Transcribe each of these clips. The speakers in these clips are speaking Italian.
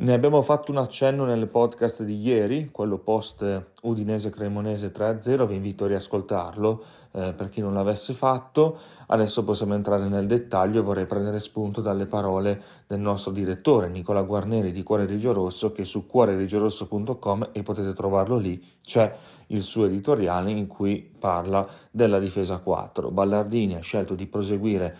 Ne abbiamo fatto un accenno nel podcast di ieri, quello post Udinese Cremonese 3-0, vi invito a riascoltarlo eh, per chi non l'avesse fatto. Adesso possiamo entrare nel dettaglio e vorrei prendere spunto dalle parole del nostro direttore Nicola Guarneri di Cuore Rigio Rosso che su cuorerigiorosso.com e potete trovarlo lì, c'è il suo editoriale in cui parla della difesa 4. Ballardini ha scelto di proseguire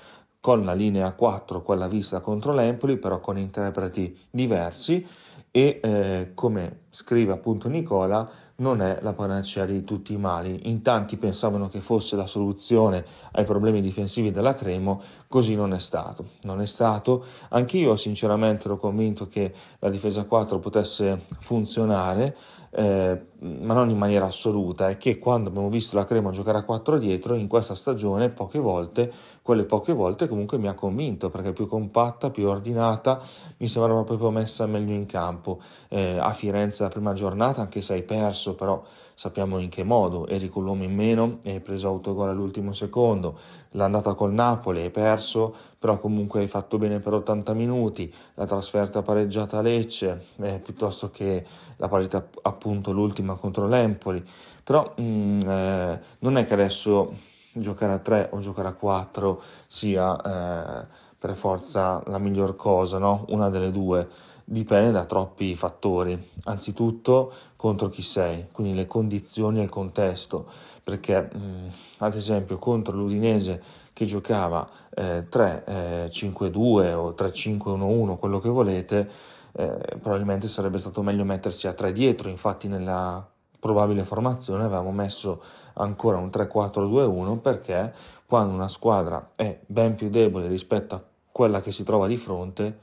con la linea 4, quella vista contro l'Empoli, però con interpreti diversi e eh, come scrive appunto Nicola non è la panacea di tutti i mali. In tanti pensavano che fosse la soluzione ai problemi difensivi della Cremo, così non è stato. Non è stato. Anch'io sinceramente ero convinto che la difesa 4 potesse funzionare, eh, ma non in maniera assoluta, e che quando abbiamo visto la Cremo giocare a 4 dietro in questa stagione, poche volte, quelle poche volte comunque mi ha convinto, perché più compatta, più ordinata, mi sembrava proprio messa meglio in campo. Eh, a Firenze la prima giornata, anche se hai perso, però sappiamo in che modo, eri con l'uomo in meno hai preso autogol all'ultimo secondo, l'andata col Napoli hai perso, però comunque hai fatto bene per 80 minuti, la trasferta pareggiata a Lecce, eh, piuttosto che la partita appunto l'ultima contro l'Empoli, però mh, mm, eh, non è che adesso giocare a 3 o giocare a 4 sia eh, per forza la miglior cosa, no? una delle due dipende da troppi fattori. Anzitutto contro chi sei, quindi le condizioni e il contesto, perché mh, mm, ad esempio contro l'Udinese che giocava eh, 3-5-2 eh, o 3-5-1-1, quello che volete, eh, probabilmente sarebbe stato meglio mettersi a 3 dietro, infatti nella probabile formazione avevamo messo ancora un 3-4-2-1 perché quando una squadra è ben più debole rispetto a quella che si trova di fronte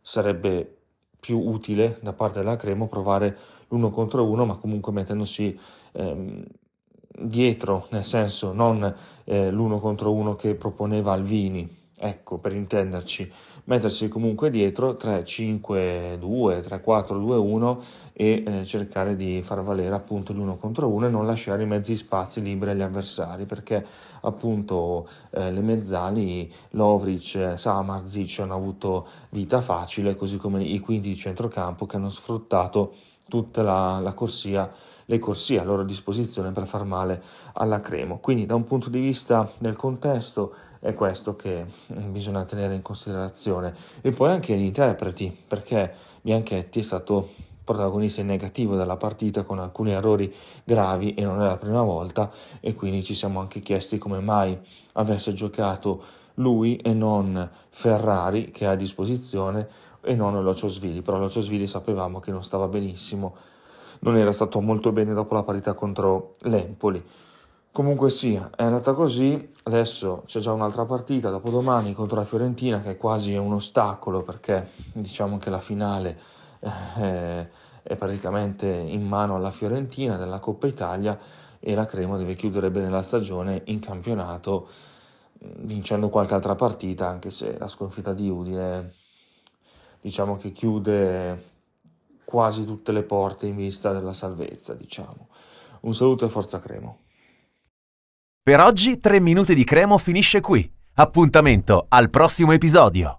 sarebbe più utile da parte della Cremo provare l'uno contro uno, ma comunque mettendosi ehm, dietro, nel senso non eh, l'uno contro uno che proponeva Alvini, ecco per intenderci, mettersi comunque dietro 3-5-2, 3-4-2-1 e eh, cercare di far valere appunto l'uno contro uno e non lasciare i mezzi spazi liberi agli avversari perché appunto eh, le mezzali Lovric, Samar, Zic hanno avuto vita facile così come i quinti di centrocampo che hanno sfruttato tutta la, la corsia le corsie a loro disposizione per far male alla Cremo. Quindi da un punto di vista del contesto è questo che mm, bisogna tenere in considerazione. E poi anche gli interpreti, perché Bianchetti è stato protagonista in negativo della partita con alcuni errori gravi e non è la prima volta e quindi ci siamo anche chiesti come mai avesse giocato lui e non Ferrari che ha a disposizione e non Lociosvili, però Lociosvili sapevamo che non stava benissimo non era stato molto bene dopo la parità contro l'Empoli. Comunque sia, è andata così, adesso c'è già un'altra partita, dopodomani contro la Fiorentina che è quasi un ostacolo perché diciamo che la finale eh, è praticamente in mano alla Fiorentina della Coppa Italia e la Cremo deve chiudere bene la stagione in campionato vincendo qualche altra partita anche se la sconfitta di Udine diciamo che chiude quasi tutte le porte in vista della salvezza, diciamo. Un saluto e forza Cremo. Per oggi 3 minuti di Cremo finisce qui. Appuntamento al prossimo episodio.